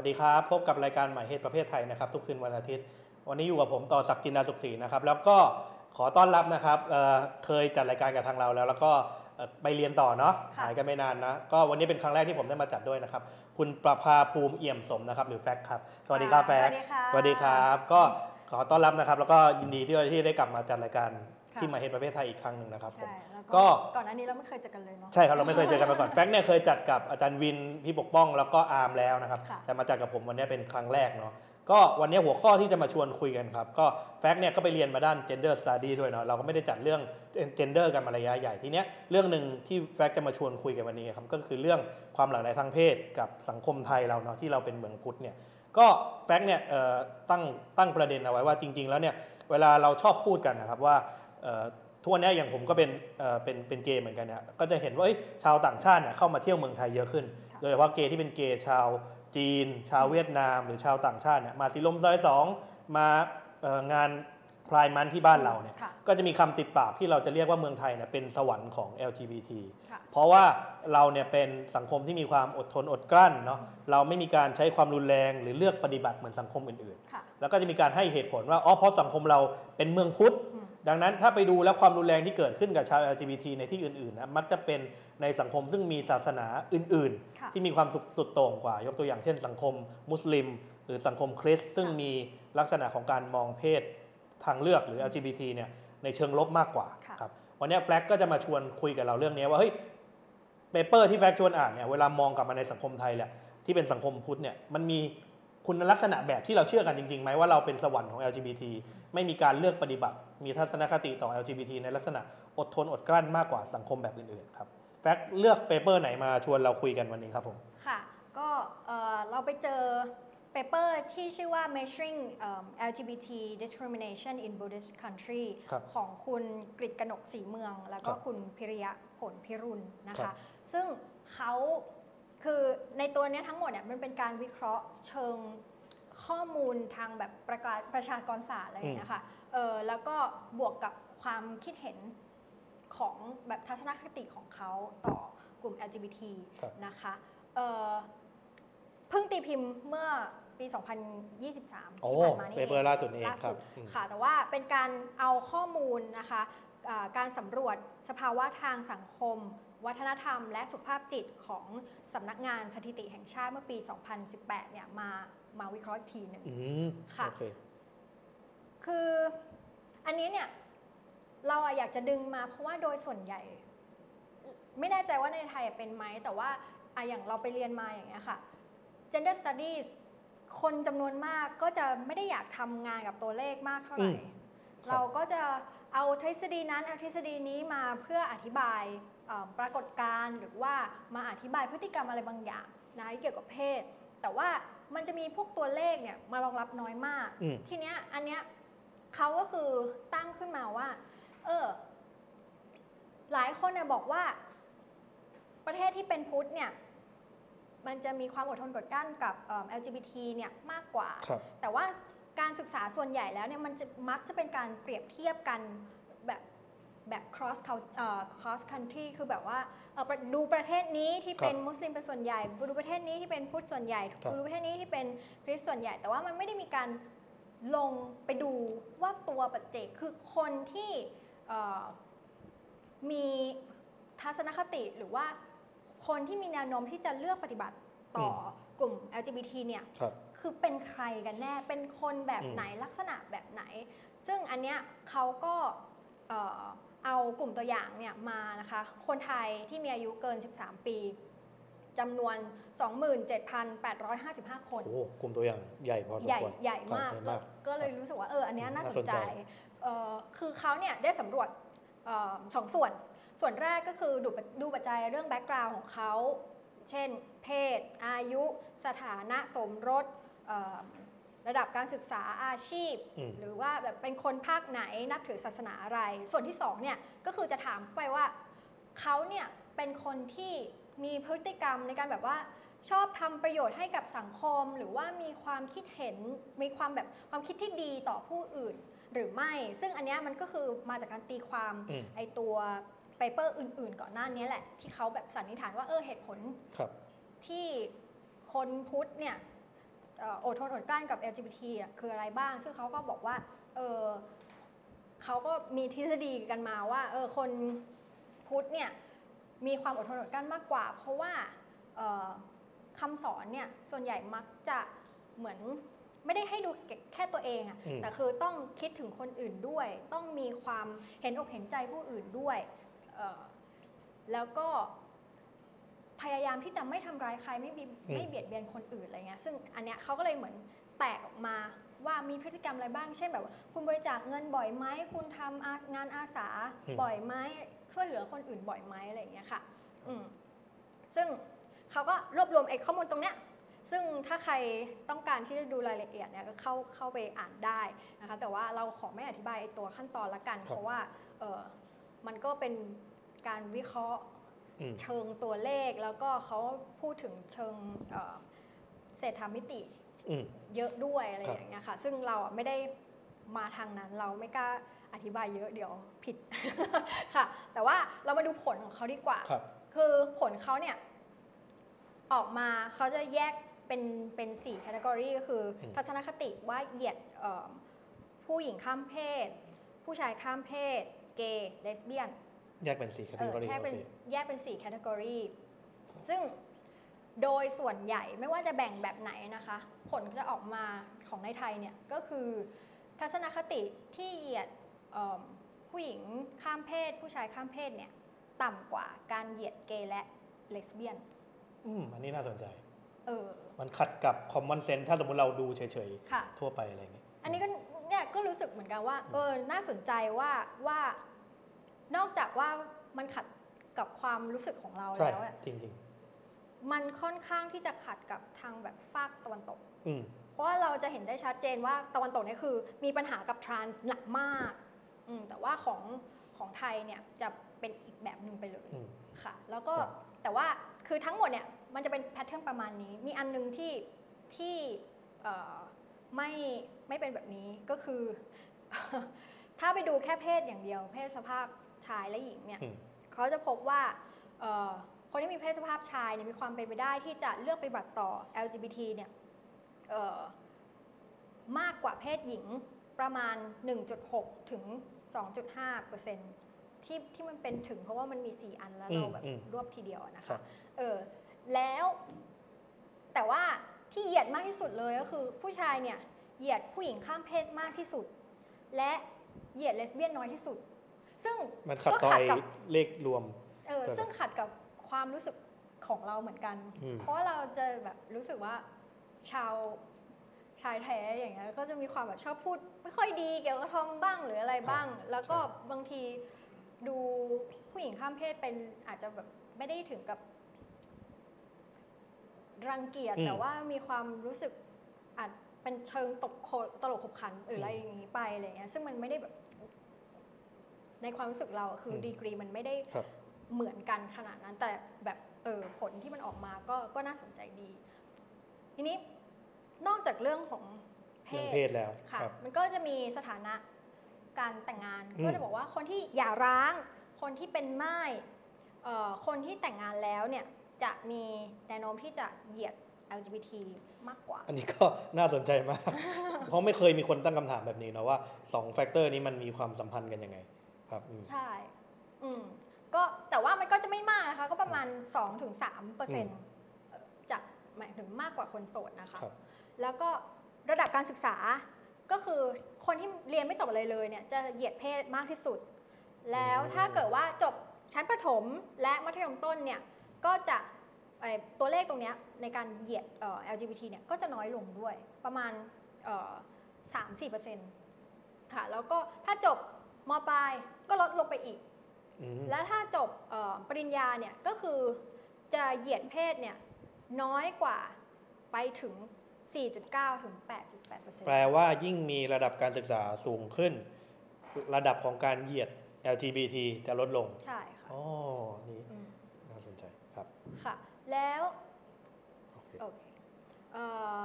วัสดีครับ พบกับรายการหมายเหตุประเภทไทยนะครับทุกคืนวันอาทิตย์ วันนี้อยู่กับผมต่อศักดิ์จินดาสุขศรีนะครับแล้วก็ขอต้อนรับนะครับเอ่อเคยจัดรายการกับทางเราแล้ว แล้วก็เอ่อไปเรียนต่อเนาะค่ะหายกันไม่นานนะก็วันนี้เป็นครั้งแรกที่ผมได้มาจัดด้วยนะครับคุณประภาภูมิเอี่ยมสมนะครับหรือแฟกครับสวัสดีครับแฟกสวัสดีค่ะสวัสดีครับก็ขอต้อนรับนะครับ แล้วก็ยินดีที่ที่ได้กลับมาจัดรายการ ค่ะ ที่หมายเหตุประเภทไทยอีกครั้งหนึ่งนะครับผม ใช่แล้วก็ ก็ก่อนหน้านี้เราไม่เคยเจอกันเลยเนาะ ใช่ครับเราไม่เคยเจอกันมาก่อนแฟรงค์เนี่ยเคยจัดกับอาจารย์วินพี่ปกป้องแล้วก็อาร์มแล้วนะครับ ค่ะ แต่มาจัดกับผมวันนี้เป็นครั้งแรกเนาะก็วันนี้หัวข้อที่จะมาชวนคุยกันครับ ก็แฟรงค์เนี่ยก็ไปเรียนมาด้าน gender study ด้วยเนาะเราก็ไม่ได้จัดเรื่อง gender กันมาระยะใหญ่ทีเนี้ยเรื่องหนึ่งที่แฟรงค์จะมาชวนคุยกันวันนี้ครับก็คือเรื่องความหลากหลายทางเพศกับสังคมไทยเราเนาะที่เราเป็นเมืองพุทธเนี่ย ก็แฟรงค์เนี่ยเอ่อตั้งตั้งประเด็นเอาไว้ว่าจริง ๆ แล้วเนี่ยเวลาเราชอบพูดกันนะครับว่าเอ่อ ทุกวันนี้อย่างผมก็เป็นเอ่อเป็นเป็นเกย์เหมือนกันเนี่ยก็จะเห็นว่าเอ้ยชาวต่างชาติเนี่ยเข้ามาเที่ยวเมืองไทยเยอะขึ้นค่ะโดยเฉพาะเกย์ที่เป็นเกย์ชาวจีน ชาวเวียดนาม หรือชาวต่างชาติเนี่ยมาสีลมซอยสองมาเอ่องานพรายมันที่บ้านเราเนี่ยค่ะก็จะมีคำติดปากที่เราจะเรียกว่าเมืองไทยเนี่ยเป็นสวรรค์ของ LGBT ค่ะเพราะว่าเราเนี่ยเป็นสังคมที่มีความอดทนอดกลั้นเนาะเราไม่มีการใช้ความรุนแรงหรือเลือกปฏิบัติเหมือนสังคมอื่นๆค่ะแล้วก็จะมีการให้เหตุผลว่าอ๋อเพราะสังคมเราเป็นเมืองพุทธอืม ดังนั้นถ้าไปดูแล้วความรุนแรงที่เกิดขึ้นกับชาว LGBT ในที่อื่นๆนะมักจะเป็นในสังคมซึ่งมีศาสนาอื่นค่ะๆที่มีความสุดสุดโต่งกว่า ยกตัวอย่างเช่น สังคมมุสลิม หรือสังคมคริสต์ซึ่งค่ะมีลักษณะของการมองเพศทางเลือกหรือ LGBT เนี่ยในเชิงลบมากกว่าค่ะครับวันนี้แฟลกก็จะมาชวนคุยกับเราเรื่องนี้ว่าเฮ้ยเปเปอร์ที่แฟลกชวนอ่านเนี่ยเวลามองกลับมาในสังคมไทยแหละที่เป็นสังคมพุทธเนี่ยมันมี คุณลักษณะแบบที่เราเชื่อกันจริงๆไหมว่าเราเป็นสวรรค์ของ LGBT ไม่มีการเลือกปฏิบัติ มีทัศนคติต่อ LGBT ในลักษณะอดทนอดกลั้นมากกว่าสังคมแบบอื่นๆครับแฟกเลือก paper ไหนมาชวนเราคุยกันวันนี้ครับผมค่ะก็เอ่อเราไปเจอ paper ที่ชื่อว่า measuring เอิ่ม LGBT discrimination in Buddhist country ครับของคุณกฤษกนกศรีเมือง แล้วก็ครับคุณพิริยะผลพิรุณนะคะครับซึ่งเขา คือในตัวเนี้ยทั้งหมดเนี่ยมันเป็นการวิเคราะห์เชิงข้อมูลทางแบบประกาศประชากรศาสตร์อะไรอย่างเงี้ยค่ะเออแล้วก็บวกกับความคิดเห็นของแบบทัศนคติของเขาต่อกลุ่ม LGBT ครับนะคะเอ่อเพิ่งตีพิมพ์เมื่อปี 2023โอ้ที่ผ่านมานี่ paper ล่าสุดนี่เองล่าสุดครับอืมค่ะ แต่ว่าเป็นการเอาข้อมูลนะคะอ่าการสำรวจสภาวะทางสังคม วัฒนธรรม และสุขภาพจิตของ สำนักงานสถิติแห่งชาติเมื่อปี 2018 เนี่ยมามาวิเคราะห์อีกทีหนึ่งอืมค่ะโอเคคืออันนี้เนี่ยเราอะอยากจะดึงมาเพราะว่าโดยส่วนใหญ่ ไม่แน่ใจว่าในไทยเป็นไหม แต่ว่าอะอย่างเราไปเรียนมาอย่างเงี้ยค่ะ gender studies คนจำนวนมากก็จะไม่ได้อยากทำงานกับตัวเลขมากเท่าไหร่อืมเราก็จะเอาทฤษฎีนั้นเอาทฤษฎีนี้มาเพื่ออธิบายเอ่อ ปรากฏการณ์หรือว่ามาอธิบายพฤติกรรมอะไรบางอย่างนะเกี่ยวกับเพศ แต่ว่ามันจะมีพวกตัวเลขเนี่ยมารองรับน้อยมาก อืม ทีเนี้ยอันเนี้ยเขาก็คือตั้งขึ้นมาว่า เออ หลายคนเนี่ยบอกว่า ประเทศที่เป็นพุทธเนี่ย มันจะมีความอดทนกดกั้นกับเอิ่ม LGBT เนี่ยมากกว่า ครับ แต่ว่าการศึกษาส่วนใหญ่แล้วเนี่ยมันจะมักจะเป็นการเปรียบเทียบกัน แบบแบบ cross cul- เอ่อ cross country คือแบบว่าเอ่อประดูประเทศนี้ที่เป็นมุสลิมเป็นส่วนใหญ่ ดูประเทศนี้ที่เป็นพุทธส่วนใหญ่ครับดูประเทศนี้ที่เป็นคริสต์ส่วนใหญ่ แต่ว่ามันไม่ได้มีการลงไปดูว่าตัวปัจเจกคือคนที่เอ่อมีทัศนคติหรือว่าคนที่มีแนวโน้มที่จะเลือกปฏิบัติต่อกลุ่ม LGBT เนี่ยครับคือเป็นใครกันแน่ เป็นคนแบบอืมไหนลักษณะแบบไหน ซึ่งอันเนี้ยเขาก็ เอ่อเอากลุ่มตัวอย่างเนี่ยมานะคะ คนไทยที่มีอายุเกิน 13 ปีจำนวน 27,855 คน โอ้กลุ่มตัวอย่างใหญ่พอสมใหญ่ควร ใหญ่ครับมากใหญ่ก็มาก ก็เลยรู้สึกว่าเอออันเนี้ยน่าน่าสสนนใจใจเอ่อคือเขาเนี่ยได้สำรวจเออสองส่วน ส่วนแรกก็คือดูดูปัจจัยเรื่องแบ็กกราวน์ของเขา เช่น เพศ อายุ สถานะสมรสเอ่อ ระดับการศึกษาอาชีพอืมหรือว่าแบบเป็นคนภาคไหนนับถือศาสนาอะไร ส่วนที่สองเนี่ยก็คือจะถามไปว่าเขาเนี่ยเป็นคนที่มีพฤติกรรมในการแบบว่าชอบทำประโยชน์ให้กับสังคม หรือว่ามีความคิดเห็นมีความแบบความคิดที่ดีต่อผู้อื่น หรือไม่ ซึ่งอันเนี้ยมันก็คือมาจากการตีความอืมไอตัวเปเปอร์อื่น ๆ ก่อนหน้านี้แหละ ที่เขาแบบสันนิษฐานว่าเออเหตุผลครับที่คนพุทธเนี่ยเอ่ออดทนอดกลั้นกับ LGBT อะคืออะไรบ้าง ซึ่งเขาก็บอกว่าเออเขาก็มีทฤษฎีกันมาว่าเออคนพุทธเนี่ยมีความอดทนอดกลั้นมากกว่า เพราะว่าเอ่อคำสอนเนี่ยส่วนใหญ่มักจะเหมือนไม่ได้ให้ดูแค่ตัวเองอะอืมแต่คือต้องคิดถึงคนอื่นด้วย ต้องมีความเห็นอกเห็นใจผู้อื่นด้วยเอ่อแล้วก็ พยายามที่จะไม่ทำร้ายใครไม่บีไม่เบียดเบียนคนอื่นอะไรเงี้ยซึ่งอันเนี้ยเขาก็เลยเหมือนแตกออกมาว่ามีพฤติกรรมอะไรบ้าง เช่นแบบว่าคุณบริจาคเงินบ่อยไหมคุณทำอางานอาสาบ่อยไหมช่วยเหลือคนอื่นบ่อยไหมอะไรอย่างเงี้ยค่ะอืมซึ่งเขาก็รวบรวมไอ้ข้อมูลตรงเนี้ยซึ่งถ้าใครต้องการที่จะดูรายละเอียดเนี่ยก็เข้าเข้าไปอ่านได้นะคะแต่ว่าเราขอไม่อธิบายไอ้ตัวขั้นตอนละกัน เพราะว่าเออมันก็เป็นการวิเคราะห์อืม เชิงตัวเลขแล้วก็เขาพูดถึงเชิงเอ่อเศรษฐามิติอืมเยอะด้วยอะไรครับอย่างเงี้ยค่ะ ซึ่งเราอะไม่ได้มาทางนั้นเราไม่กล้าอธิบายเยอะเดี๋ยวผิดค่ะ แต่ว่าเรามาดูผลของเขาดีกว่าครับคือผลเขาเนี่ย ออกมาเขาจะแยกเป็นเป็นสี่ category ก็คืออมทัศนคติว่าเหยียดเอิ่มผู้หญิงข้ามเพศ ผู้ชายข้ามเพศ เกย์เลสเบี้ยน แยกเป็นสี่ catalog เอออ๋อแยกเป็นโอเคแยกเป็นสี่ category ซึ่งโดยส่วนใหญ่ไม่ว่าจะแบ่งแบบไหนนะคะ ผลจะออกมาของในไทยเนี่ยก็คือ ทัศนคติที่เหยียดเอิ่มผู้หญิงข้ามเพศ ผู้ชายข้ามเพศเนี่ยต่ำกว่าการเหยียดเกย์และเลสเบี้ยน อืมอันนี้น่าสนใจ เออ มันขัดกับ common sense ถ้าสมมติเราดูเฉยค่ะๆทั่วไปอะไรอย่างเงี้ยอันนี้ก็เนี่ยก็รู้สึกเหมือนกันว่า เออ น่าสนใจว่าว่า นอกจากว่ามันขัดกับความรู้สึกของเราใช่แล้วอะจริงมันค่อนข้างที่จะขัดกับทางแบบฝากตะวันตก ๆอืม เพราะว่าเราจะเห็นได้ชัดเจนว่าตะวันตกเนี่ยคือ มีปัญหากับทรานส์หนักมากอืมแต่ว่าของของไทยเนี่ยจะเป็นอีกแบบหนึ่งไปเลยอืมค่ะ แล้วก็ครับแต่ว่าคือทั้งหมดเนี่ยมันจะเป็นแพทเทิร์นประมาณนี้ มีอันหนึงที่ที่เอ่อไม่ไม่เป็นแบบนี้ก็คือ ถ้าไปดูแค่เพศอย่างเดียว เพศสภาพ ชายและหญิงเนี่ยอืม เขาจะพบว่าเอ่อคนที่มีเพศสภาพชายเนี่ยมีความเป็นไปได้ที่จะเลือกปฏิบัติต่อ LGBT เนี่ยเอ่อมากกว่าเพศหญิงประมาณ 1.6 ถึง 2.5เปอร์เซ็นที่ที่มันเป็นถึงเพราะว่ามันมี 4 อันแล้วเราแบบอืมรวบทีเดียวนะครัคะ บ เออแล้วแต่ว่าที่เหยียดมากที่สุดเลยก็คือ ผู้ชายเนี่ยเหยียดผู้หญิงข้ามเพศมากที่สุด และเหยียดเลสเบี้ยนน้อยที่สุด ซึ่งมันขัดก็ต่อขัดไอ้กับเลขรวมเออครับซึ่งขัดกับความรู้สึกของเราเหมือนกันอืมเพราะว่าเราจะแบบรู้สึกว่าชาวชายแท้อย่างเงี้ยก็จะมีความแบบชอบพูด ไม่ค่อยดีเกี่ยวกับทอมบ้างหรืออะไรบ้าง แล้วก็บางทีดูผู้หญิงข้ามเพศเป็นอาจจะแบบไม่ได้ถึงกับ รังเกียจอืมแต่ว่ามีความรู้สึกอาจเป็นเชิงตกโคตลกขบขันหรืออะไรอย่างนี้ไปอะไรเงี้ยซึ่งมันไม่ได้แบบ ในความรู้สึกเราอะคืออมดีกรีมันไม่ได้ครับเหมือนกันขนาดนั้น แต่แบบเออผลที่มันออกมาก็ก็น่าสนใจดี ทีนี้นอกจากเรื่องของเพเรื่องศเพศแล้วค่ะครับมันก็จะมีสถานะการแต่งงานอืมก็จะบอกว่าคนที่หย่าร้าง คนที่เป็นม่ายเอ่อคนที่แต่งงานแล้วเนี่ยจะมีแนวโน้มที่จะเหยียด LGBT มากกว่า อันนี้ก็น่าสนใจมาก เพราะไม่เคยมีคนตั้งคำถามแบบนี้เนาะว่า2 factor นี้มันมีความสัมพันธ์กันยังไง ครับอืม ใช่ อืม ก็แต่ว่ามันก็จะไม่มากนะคะ ก็ประมาณ 2-3เปอร์เซ็นต์จากหมายถึงมากกว่าคนโสดนะคะ ครับ แล้วก็ระดับการศึกษาก็คือคนที่เรียนไม่จบอะไรเลยเนี่ยจะเหยียดเพศมากที่สุด แล้วอืมถ้าเกิดว่าจบชั้นประถมและมัธยมต้นเนี่ยก็จะเอ่อตัวเลขตรงเนี้ยในการเหยียดเอ่อ LGBT เนี่ยก็จะน้อยลงด้วยประมาณ สามสี่เปอร์เซ็นต์ค่ะแล้วก็ถ้าจบ มปลายก็ลดลงไปอีกอืมแล้วถ้าจบเอ่อปริญญาเนี่ยก็คือจะเหยียดเพศเนี่ยน้อยกว่าไปถึง 4.9 ถึง 8.8%แปลว่ายิ่งมีระดับการศึกษาสูงขึ้น ระดับของการเหยียด LGBT จะลดลง ใช่ค่ะอ๋อนี่อืมน่าสนใจครับ ค่ะ แล้วโอเคโอเคเอ่อ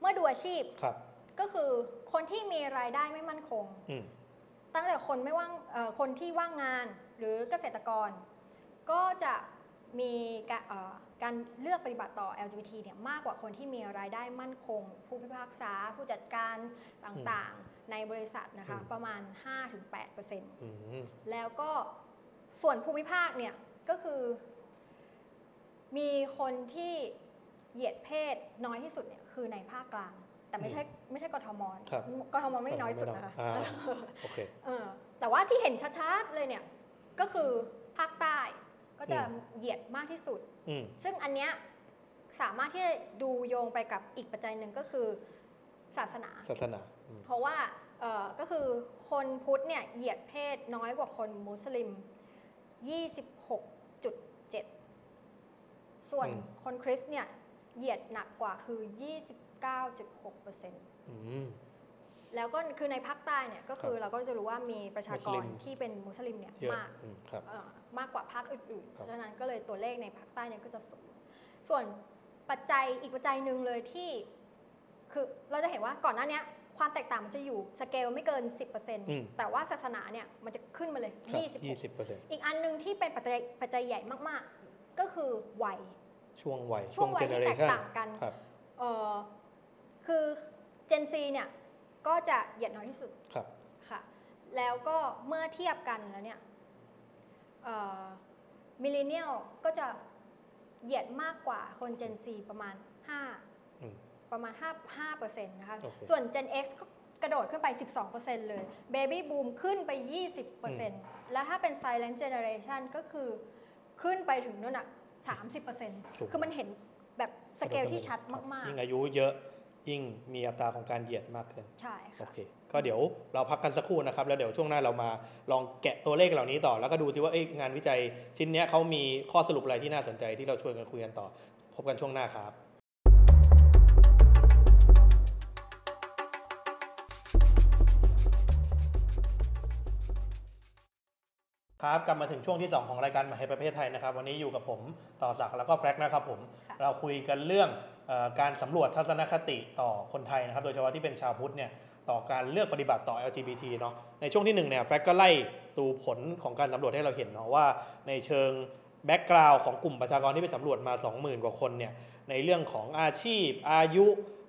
เมื่อดูอาชีพครับก็คือคนที่มีรายได้ไม่มั่นคงอืม ตั้งแต่คนไม่ว่างเอ่อคนที่ว่างงานหรือเกษตรกร ก็จะมีการเอ่อการเลือกปฏิบัติต่อ LGBT เนี่ยมากกว่าคนที่มีรายได้มั่นคง ผู้พิพากษาผู้จัดการต่างๆ ในบริษัทนะคะอืมประมาณ 5-8%อืมแล้วก็ส่วนภูมิภาคเนี่ยก็คือ มีคนที่เหยียดเพศน้อยที่สุดเนี่ยคือในภาคกลาง แต่ไม่ใช่ไม่ใช่กทมครับกทมไม่น้อยสุดนะคะอ่าโอเคเออแต่ว่าที่เห็นชัดๆเลยเนี่ยก็คือภาคใต้ก็จะอืมเหยียดมากที่สุดอืมซึ่งอันเนี้ยสามารถที่จะดูโยงไปกับอีกปัจจัยหนึ่งก็คือศาสนา ศาสนาอืมเพราะว่าเอ่อก็คือคนพุทธเนี่ยเหยียดเพศน้อยกว่าคนมุสลิม 26.7 ส่วนคนคริสต์เนี่ยเหยียดหนักกว่าคือ 29.6%อืม แล้วก็คือในภาคใต้เนี่ยก็คือครับเราก็จะรู้ว่ามีประชากมุสลิรมที่เป็นมุสลิมเนี่ยเยอะมาก อืมครับ เอ่อมากกว่าภาคอื่นๆครับเพราะฉะนั้นก็เลยตัวเลขในภาคใต้เนี่ยก็จะสูง ส่วนปัจจัยอีกปัจจัยหนึ่งเลยที่ คือเราจะเห็นว่าก่อนหน้าเนี้ยความแตกต่างมันจะอยู่สเกลไม่เกิน อืม 10%แต่ว่าศาสนาเนี่ยมันจะขึ้นมาเลย ครับ26ยี่สิบเปอร์เซ็นต์อีกอันหนึงที่เป็นปัจจัยปัจจัยใหญ่มากๆ ก็คือวัย ช่วงวัยช่วงวัยเจเนที่อเรแตกชันต่างกัน ครับ เอ่อ คือ Gen Z เนี่ยก็จะเหยียดน้อยที่สุดครับ ค่ะ แล้วก็เมื่อเทียบกันแล้วเนี่ยมิลเลนเนียลก็จะเหยียดมากกว่าคน Gen Z ประมาณ5อืมประมาณ 5 5%นะคะโอเคส่วน Gen X ก็กระโดดขึ้นไป 12%เลย Baby Boom ขึ้นไป 20%แล้วถ้าเป็น Silent Generation ก็คือขึ้นไปถึงนู่นน่ะ30%คือมันเห็นแบบสเกลที่ชัดมากยิ่งอายุเยอะ ยิ่งมีอัตราของการเหยียดมากขึ้นๆใช่โอค่ะเค ก็เดี๋ยวเราพักกันสักครู่นะครับ แล้วเดี๋ยวช่วงหน้าเรามาลองแกะตัวเลขเหล่านี้ต่อ แล้วก็ดูซิว่าเอ้ยงานวิจัยชิ้นเนี้ยเขามีข้อสรุปอะไรที่น่าสนใจที่เราชวนกันคุยกันต่อ พบกันช่วงหน้าครับ ครับกลับมาถึงช่วงที่ 2 ของรายการมหาประเภทไทยนะครับ วันนี้อยู่กับผมต่อศักดิ์แล้วก็แฟร็กนะครับผม ค่ะ เราคุยกันเรื่องเออ การสำรวจทัศนคติต่อคนไทยนะครับ โดยเฉพาะที่เป็นชาวพุทธเนี่ยต่อการเลือกปฏิบัติต่อ LGBT เนาะในช่วงที่1เนี่ยแฟกก็ไล่ดูผลของการสำรวจให้เราเห็นเนาะว่าในเชิง background ของกลุ่มประชากรที่ไปสำรวจมา 20,000 กว่าคนเนี่ยในเรื่องของอาชีพอายุ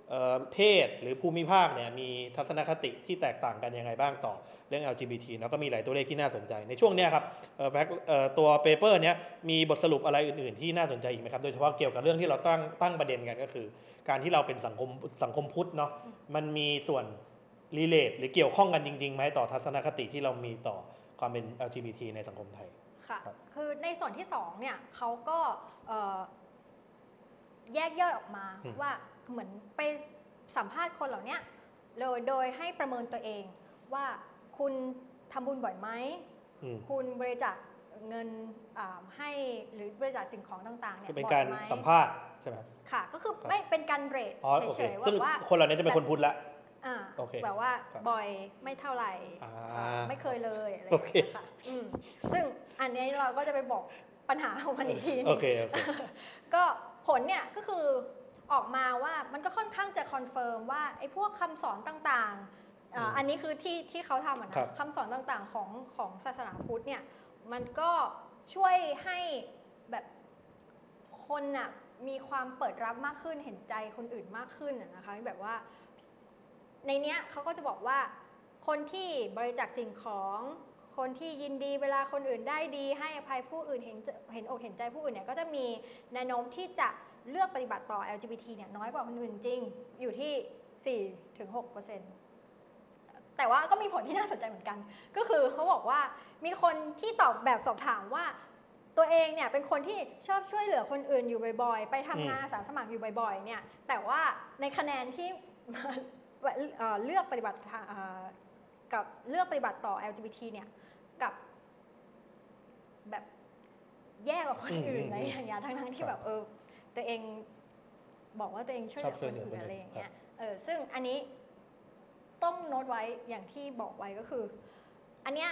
เอ่อเพศหรือภูมิภาคเนี่ยมีทัศนคติที่แตกต่างกันยังไงบ้างต่อเรื่อง LGBT เนาะก็มีหลายตัวเลขที่น่าสนใจ ในช่วงเนี้ยครับเอ่อแฟกเอ่อตัวเปเปอร์เนี้ยมีบทสรุปอะไรอื่นๆที่น่าสนใจอีกไหมครับ โดยเฉพาะเกี่ยวกับเรื่องที่เราตั้งตั้งประเด็นกันก็คือ การที่เราเป็นสังคมสังคมพุทธเนาะมันมีส่วนรีเลทหรือเกี่ยวข้องกันจริงๆไหมต่อทัศนคติที่เรามีต่อความเป็น LGBT ในสังคมไทยค่ะครับคือในส่วนที่สองเนี่ยเขาก็เอ่อแยกย่อยออกมาอืมว่า เหมือนไปสัมภาษณ์คนเหล่าเนี้ยโดยโดยให้ประเมินตัวเองว่าคุณทำบุญบ่อยไหมอืมคุณบริจาคเงินอ่าให้หรือบริจาคสิ่งของต่างๆเนี่ยก็เป็นบ่อยการไหมสัมภาษณ์ใช่ไหมครับค่ะ ก็คือครับมันเป็นการ rate อ๋อโอเฉเคยๆซึ่งว่าว่าคนเหล่านี้จะเป็นคนพุทธละอ่าโอเคแบบว่าครับบ่อยไม่เท่าไหร่อ่าไม่เคยเลยอะไรโอโอย่างเงี้ยค่ะอืมซึ่งอันนี้เราก็จะไปบอกปัญหาของมันอีกทีหนึงโอเคโอเคก็ผลเนี่ยก็คือ ออกมาว่ามันก็ค่อนข้างจะ confirm ว่าไอ้พวกคำสอนต่างๆอ่าอืมอันนี้คือที่ที่เขาทำอะครันะบคำสอนต่างๆของของศาสนาพุทธเนี่ยมันก็ช่วยให้แบบคนน่ะมีความเปิดรับมากขึ้นเห็นใจคนอื่นมากขึ้นอะนะคะแบบว่า ในเนี้ยเขาก็จะบอกว่าคนที่บริจาคสิ่งของ คนที่ยินดีเวลาคนอื่นได้ดี ให้อภัยผู้อื่นเห็นใจเห็นอกเห็นใจผู้อื่นเนี่ยก็จะมีแนวโน้มที่จะ เลือกปฏิบัติต่อ LGBT เนี่ยน้อยกว่าคนอื่นจริง อยู่ที่ 4-6%แต่ว่าก็มีผลที่น่าสนใจเหมือนกัน ก็คือเขาบอกว่ามีคนที่ตอบแบบสอบถามว่า ตัวเองเนี่ยเป็นคนที่ชอบช่วยเหลือคนอื่นอยู่บ่อยๆ ไปทำงานอาสาสมัครอยู่บ่อยๆ เนี่ยแต่ว่าในคะแนนที่เอ่อเลือกปฏิบัติทางเอ่อกับเลือกปฏิบัติต่อ LGBT เนี่ยกับแบบแย่กว่าคนอื่นอืมอะไรอย่างเงี้ยทั้งๆที่ครับแบบเออ ตัวเองบอกว่าตัวเองช่วยเหลือชอบคช่วยนเหลืออื่คนนอื่นอะไรอย่างเงี้ยเออซึ่งอันนี้ต้องโน้ตไว้อย่างที่บอกไว้ก็คือ อันเนี้ย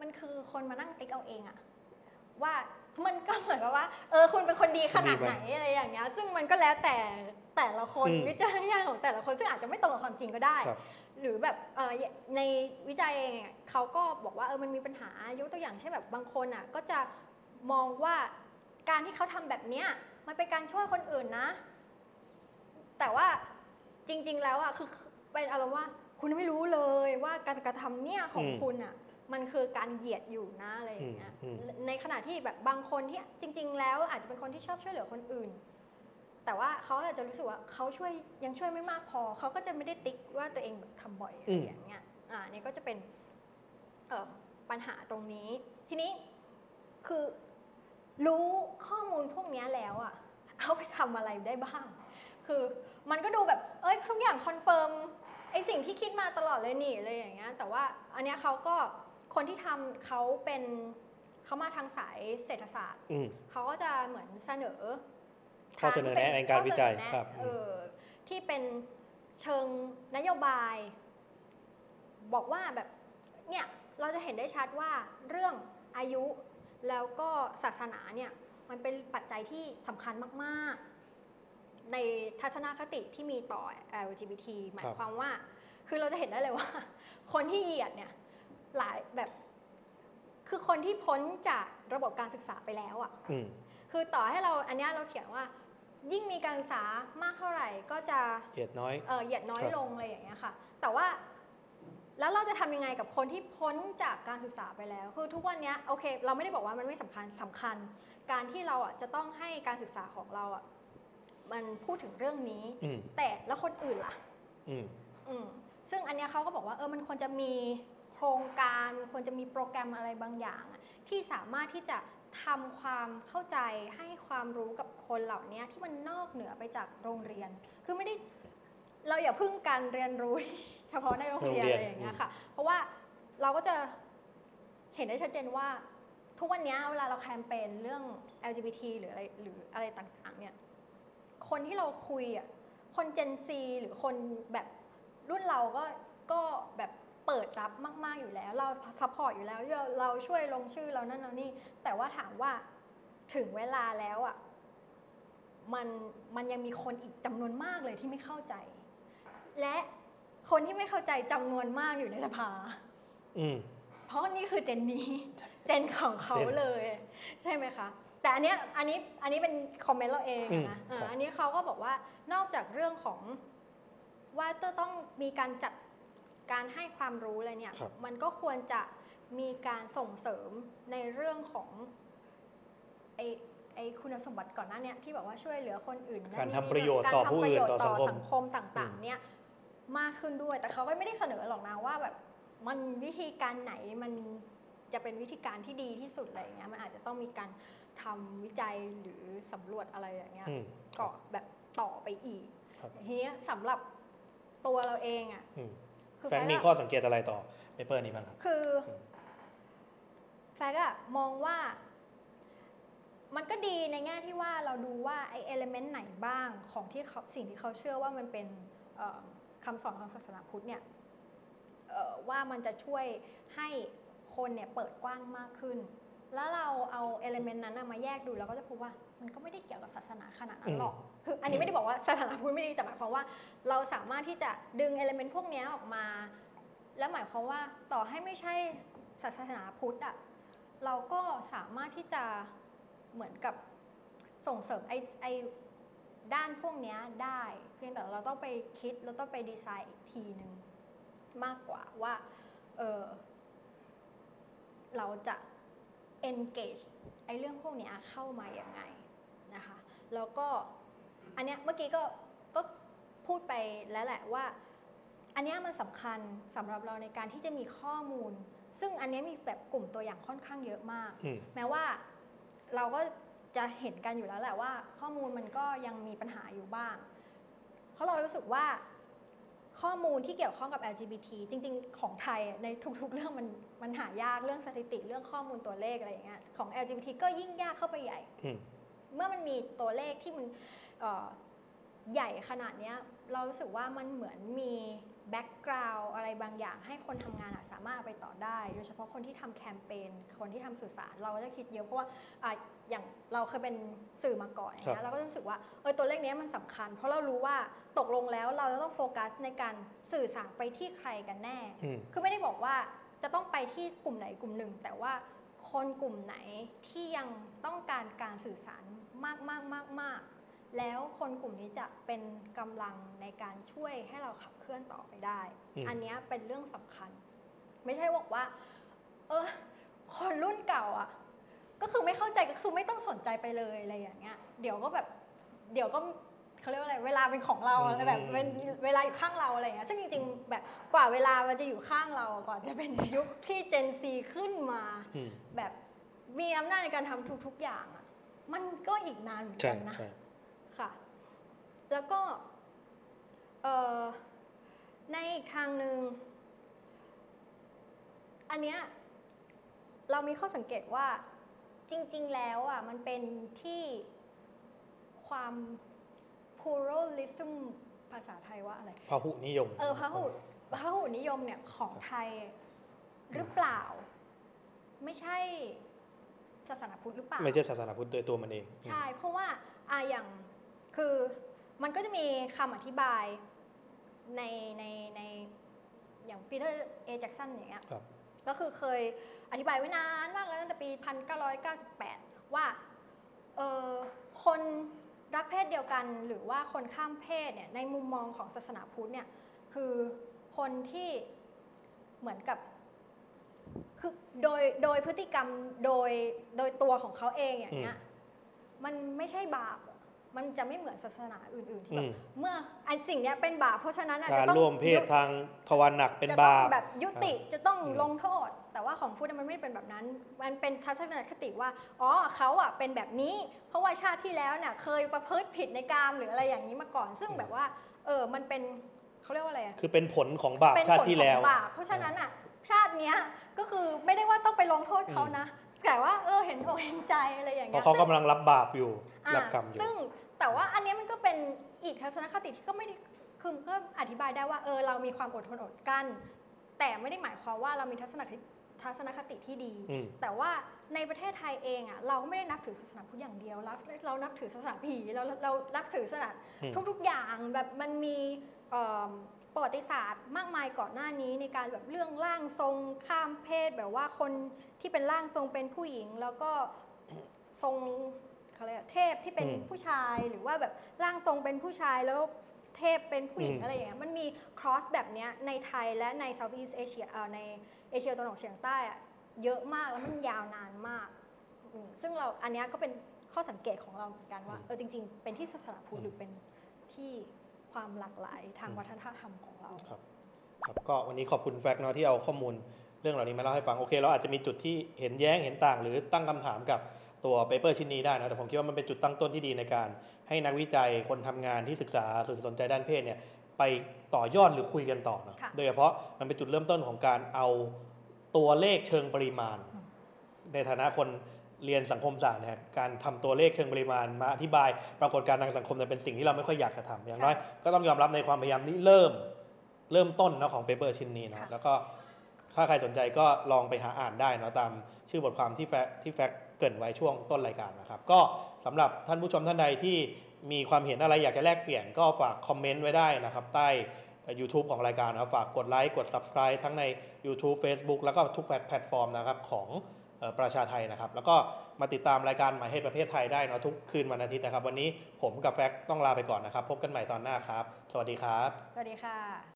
มันคือคนมานั่งติ๊กเอาเองอะว่ามันก็เหมือนกับว่า เออคุณเป็นคนดีขนาดไหนอะไรอย่างเงี้ยซึ่งมันก็แล้วแต่แต่ละคนอืมวิจารณญาณของแต่ละคนซึ่งอาจจะไม่ตรงกับความจริงก็ได้ครับหรือแบบเอ่อในวิจัยเองอะเขาก็บอกว่าเออมันมีปัญหายกตัวอย่างเช่นแบบบางคนอะก็จะมองว่าการที่เขาทำแบบเนี้ย มันเป็นการช่วยคนอื่นนะ แต่ว่าจริง ๆ แล้วอะคือเป็นอารมณ์ว่า คุณไม่รู้เลยว่าการกระทำเนี่ยของอืมคุณอะมันคือการเหยียดอยู่นะอะไรอย่างเงี้ยอืมอืมในขณะที่แบบบางคนที่จริง ๆ แล้วอาจจะเป็นคนที่ชอบช่วยเหลือคนอื่น แต่ว่าเขาอาจจะรู้สึกว่าเขาช่วยยังช่วยไม่มากพอ เขาก็จะไม่ได้ติ๊กว่าตัวเองแบบทำบ่อยอะไรอย่างเงี้ยอ่านี่ก็จะเป็นเอ่อปัญหาตรงนี้ ทีนี้คือ รู้ข้อมูลพวกเนี้ยแล้วอะเอาไปทำอะไรได้บ้าง คือมันก็ดูแบบ เอ้ยทุกอย่าง confirm ไอ้สิ่งที่คิดมาตลอดเลยนี่อะไรอย่างเงี้ย แต่ว่าอันเนี้ยเขาก็คนที่ทำเขาเป็นเขามาทางสายเศรษฐศาสตร์ อืม เขาก็จะเหมือนเสนอข้อเสนอแนะในการวิจัยข้อเสนอแนะครับเออที่เป็นเชิงนโยบาย บอกว่าแบบเนี่ยเราจะเห็นได้ชัดว่าเรื่องอายุ แล้วก็ศาสนาเนี่ยมันเป็นปัจจัยที่สำคัญมาก ๆ ในทัศนคติที่มีต่อ LGBT หมายความว่า คือเราจะเห็นได้เลยว่า คนที่เหยียดเนี่ยหลายแบบคือคนที่พ้นจากระบบการศึกษาไปแล้วอะอืมคือต่อให้เราอันเนี้ยเราเขียนว่า ยิ่งมีการศึกษามากเท่าไหร่ก็จะเหยียดน้อยเออเหยียดน้อยครับลงอะไรอย่างเงี้ยค่ะ แต่ว่า แล้วเราจะทำยังไงกับคนที่พ้นจากการศึกษาไปแล้ว คือทุกวันเนี้ยโอเค เราไม่ได้บอกว่ามันไม่สำคัญสำคัญ การที่เราอะจะต้องให้การศึกษาของเราอะมันพูดถึงเรื่องนี้อืมแต่แล้วคนอื่นล่ะอืมอืมซึ่งอันเนี้ยเขาก็บอกว่าเออมันควรจะมีโครงการควรจะมีโปรแกรมอะไรบางอย่างอะที่สามารถที่จะทำความเข้าใจให้ความรู้กับคนเหล่านี้ที่มันนอกเหนือไปจากโรงเรียน คือไม่ได้ เราอย่าพึ่งการเรียนรู้ เฉพาะในโรงเรียนโรงเรียน อะไรอย่างเงี้ยค่ะ เพราะว่าเราก็จะเห็นได้ชัดเจนว่า ทุกวันเนี้ยเวลาเราแคมเปญเรื่อง LGBT หรืออะไรหรืออะไรต่างๆ เนี่ย คนที่เราคุยอะคน Gen Z หรือคนแบบรุ่นเราก็ก็แบบเปิดรับมากๆอยู่แล้ว เรา support อยู่แล้วเราเราช่วยลงชื่อเรานั่นเรานี่ แต่ว่าถามว่าถึงเวลาแล้วอะ มันมันยังมีคนอีกจำนวนมากเลยที่ไม่เข้าใจ และคนที่ไม่เข้าใจจำนวนมากอยู่ในสภา อืม เพราะนี่คือ gen นี้ gen ของเขา gen เลย ใช่ไหมคะ แต่อันเนี้ยอันนี้อันนี้เป็น comment เราเองนะอืมอ่าครับ อันนี้เขาก็บอกว่านอกจากเรื่องของว่าจะต้องมีการจัดการให้ความรู้อะไรเนี่ย ครับ มันก็ควรจะมีการส่งเสริมในเรื่องของไอไอคุณสมบัติก่อนหน้าเนี้ที่บอกว่าช่วยเหลือคนอื่นนั่นการนี่ทำประโยชน์การต่อทำผู้อื่นประโยชต่อสังคมสังคมต่าง ๆ เนี่ย มากขึ้นด้วย แต่เขาก็ไม่ได้เสนอหรอกนะว่าแบบมันวิธีการไหนมันจะเป็นวิธีการที่ดีที่สุดอะไรอย่างเงี้ยมันอาจจะต้องมีการทำวิจัยหรือสำรวจอะไรอย่างเงี้ยอืมก็แบบต่อไปอีกครับทีเนี้ยสำหรับตัวเราเองอะอืมคือแฟกมีอะข้อสังเกตอะไรต่อ paper นี้บ้างครับคืออมแฟกอะมองว่า มันก็ดีในแง่ที่ว่าเราดูว่าไอ้ element ไหนบ้างของที่เขาสิ่งที่เขาเชื่อว่ามันเป็นเอ่อ คำสอนของศาสนาพุทธเนี่ยเอ่อว่ามันจะช่วยให้คนเนี่ยเปิดกว้างมากขึ้น แล้วเราเอาเอลเมนต์นั้นน่ะมาแยกดูเราก็จะพบว่ามันก็ไม่ได้เกี่ยวกับศาสนาขนาดนั้นหรอก คืออันนี้ไม่ได้บอกว่าศาสนาพุทธไม่ดีแต่หมายความว่า เราสามารถที่จะดึงเอลเมนต์พวกเนี้ยออกมา แล้วหมายความว่าต่อให้ไม่ใช่ศาสนาพุทธอะเราก็สามารถที่จะเหมือนกับส่งเสริมไอ้ไอ้ ด้านพวกเนี้ยได้ เพียงแต่เราต้องไปคิดเราต้องไปดีไซน์อีกทีหนึ่งมากกว่าว่า เออเราจะ engage ไอ้เรื่องพวกเนี้ยเข้ามาอย่างไงนะคะ แล้วก็อันเนี้ยเมื่อกี้ก็ก็พูดไปแล้วแหละว่า อันเนี้ยมันสำคัญสำหรับเราในการที่จะมีข้อมูล ซึ่งอันเนี้ยมีแบบกลุ่มตัวอย่างค่อนข้างเยอะมากอืมแม้ว่าเราก็ จะเห็นกันอยู่แล้วแหละว่า ข้อมูลมันก็ยังมีปัญหาอยู่บ้าง เพราะเรารู้สึกว่าข้อมูลที่เกี่ยวข้องกับ LGBT จริง ๆ ของไทยอะในทุก ๆ เรื่องมันมันหายากเรื่องสถิติเรื่องข้อมูลตัวเลขอะไรอย่างเงี้ยของ LGBT ก็ยิ่งยากเข้าไปใหญ่อืมเมื่อมันมีตัวเลขที่มันเอ่อใหญ่ขนาดเนี้ยเรารู้สึกว่ามันเหมือนมีแบ็กกราวอะไรบางอย่าง ให้คนทำงานอะสามารถเอาไปต่อได้ โดยเฉพาะคนที่ทำแคมเปญคนที่ทำสื่อสารเราก็จะคิดเยอะเพราะว่า อะอย่างเราเคยเป็นสื่อมาก่อนอย่างเงี้ยเราก็รู้สึกว่าเออตัวเลขเนี้ยมันสำคัญ เพราะเรารู้ว่าตกลงแล้วเราจะต้องโฟกัสในการสื่อสารไปที่ใครกันแน่อืมคือไม่ได้บอกว่าจะต้องไปที่กลุ่มไหนกลุ่มหนึ่ง แต่ว่าคคนกลุ่มไหนที่ยังต้องการการสื่อสารมากมากมากมากแล้วคนกลุ่มนี้จะเป็นกำลังในการช่วยให้เราขับเคลื่อนต่อไปได้อืมอันเนี้ยเป็นเรื่องสำคัญ ไม่ใช่บอกว่า เออคนรุ่นเก่าอะ ก็คือไม่เข้าใจก็คือไม่ต้องสนใจไปเลยอะไรอย่างเงี้ย เดี๋ยวก็แบบเดี๋ยวก็เขาเรียกว่าอะไร เวลาเป็นของเราอะไรแบบเวลเวลาอยู่ข้างเราอะไรอย่างเงี้ย ซึ่งจริงๆแบบกว่าเวลามันจะอยู่ข้างเราก่อนจะเป็นยุคที่เจนซีขึ้นมาอืมแบบมีอำนาจในการทำทุกๆอย่างอะ มันก็อีกนานเหมือนใช่กันนะใช่ค่ะ แล้วก็เอ่อในอีกทางหนึ่งอันเนี้ยเรามีข้อสังเกตว่า จริง ๆ แล้วอะมันเป็นที่ความ pluralism ภาษาไทยว่าอะไรพหุนิยม เออพหุพหุนิยมเนี่ยของไทยหรือเปล่า ไม่ใช่ศาสนาพุทธหรือเปล่า ไม่ใช่ศาสนาพุทธโดยตัวมันเอง ใช่ เพราะว่าอะอย่างคือมันก็จะมีคำอธิบายในในในอย่างปีเตอร์เอแจ็กสันอย่างเงี้ยครับก็คือเคย อธิบายไว้นานมากแล้วตั้งแต่ปี 1998 ว่าเออคนรักเพศเดียวกันหรือว่าคนข้ามเพศเนี่ยในมุมมองของศาสนาพุทธเนี่ยคือคนที่เหมือนกับคือโดยโดยพฤติกรรมโดยโดยตัวของเขาเองอย่างเงี้ยมันไม่ใช่บาปอะ มันจะไม่เหมือนศาสนาอื่นๆที่อืแบบม เมื่ออันสิ่งเนี้ยเป็นบาปเพราะฉะนั้นอะการจะต้องร่วมเพศยุทางทวารหนักเป็นจะต้อบางปแบบยุติจะต้องอืม ลงโทษ แต่ว่าของพุทธมันไม่เป็นแบบนั้น มันเป็นทัศนคติว่าอ๋อเขาอะเป็นแบบนี้ เพราะว่าชาติที่แล้วเนี่ยเคยประพฤติผิดในกามหรืออะไรอย่างนี้มาก่อน ซึ่งแบบว่าเออมันเป็นเขาเรียกว่าอะไรอะ คือเป็นผลของบาปเป็นชาผติลที่ขอแล้วงบาปเพราะฉะนั้นอะชาติเนี้ยก็คือไม่ได้ว่าต้องไปลงโทษเขานะ แต่ว่าเออเห็นอกเห็นใจอะไรอย่างเพเงี้ราะยเขาซึ่งกำลังรับบาปอยู่ อ่ารับกรรมอยู่ ซึ่ง แต่ว่าอันเนี้ยมันก็เป็นอีกทัศนคติที่ก็ไม่ได้คือมันก็อธิบายได้ว่าเออเรามีความอดทนอดกลั้น แต่ไม่ได้หมายความว่าเรามีทัศนคติทัศนคติที่ดีอืมแต่ว่าในประเทศไทยเองอะเราไม่ได้นับถือศาสนาพุทธอย่างเดียวเราเรานับถือศาสนาผีเราเรานับถือศาสนาอืมทุกๆอย่างแบบมันมีเอิ่มประวัติศาสตร์มากมายก่อนหน้านี้ในการแบบเรื่องร่างทรงข้ามเพศแบบว่าคนที่เป็นร่างทรงเป็นผู้หญิง แล้วก็ทรง ทพที่เป็นอืมผู้ชายหรือว่าแบบร่างทรงเป็นผู้ชายแล้วเทพเป็นผู้หญิงอืม อะไรอย่างเงี้ยมันมี cross แบบเนี้ยในไทยและใน Southeast Asia เอ่อในเอเชียตะวันออกเฉียงใต้อะเยอะมากแล้วมันยาวนานมากอืมซึ่งเราอันเนี้ยก็เป็นข้อสังเกตของเราเหมือนกันว่าเออจริง ๆ เป็นที่ศาสนาพุทธหรือเป็นที่ความหลากหลายทางวัฒนธรรมของเรา ครับครับก็วันนี้ขอบคุณแฟกต์เนาะที่เอาข้อมูลเรื่องเหล่านี้มาเล่าให้ฟังโอเคเราอาจจะมีจุดที่เห็นแย้งเห็นต่าง หรือตั้งคำถามกับ ตัว paper ชิ้นนี้ได้นะแต่ผมคิดว่ามันเป็นจุดตั้งต้นที่ดีในการ ให้นักวิจัยคนทำงานที่ศึกษาสนสนใจด้านเพศเนี่ยไปต่อยอดหรือคุยกันต่อเนาะค่ะโดยเฉพาะมันเป็นจุดเริ่มต้นของการเอาตัวเลขเชิงปริมาณอืมในฐานะคนเรียนสังคมศาสตร์เนี่ยการทำตัวเลขเชิงปริมาณมาอธิบาย ปรากฏการณ์ทางสังคมเนี่ยเป็นสิ่งที่เราไม่ค่อยอยากจะทำอย่างน้อยก็ต้องยอมรับในความพยายามที่เริ่มเริ่มต้นเนาะของ paper ชิ้นนี้เนาะค่ะแล้วก็ถ้าใครสนใจก็ลองไปหาอ่านได้เนาะตามชื่อบทความที่แฟกที่แฟกเกริ่นไว้ช่วงต้นรายการนะครับ ก็สำหรับท่านผู้ชมท่านใดที่มีความเห็นอะไรอยากจะแลกเปลี่ยนก็ฝาก comment ไว้ได้นะครับใต้ YouTube ของรายการนะฝากกดไลค์กด Subscribe ทั้งใน YouTube Facebook แล้วก็ทุกแพลตฟอร์มนะครับของประชาไทยนะครับ แล้วก็มาติดตามรายการหมายเหตุประเภทไทยได้เนาะทุกคืนวันอาทิตย์นะครับ วันนี้ผมกับแฟกต้องลาไปก่อนนะครับ พบกันใหม่ตอนหน้าครับ สวัสดีครับ สวัสดีค่ะ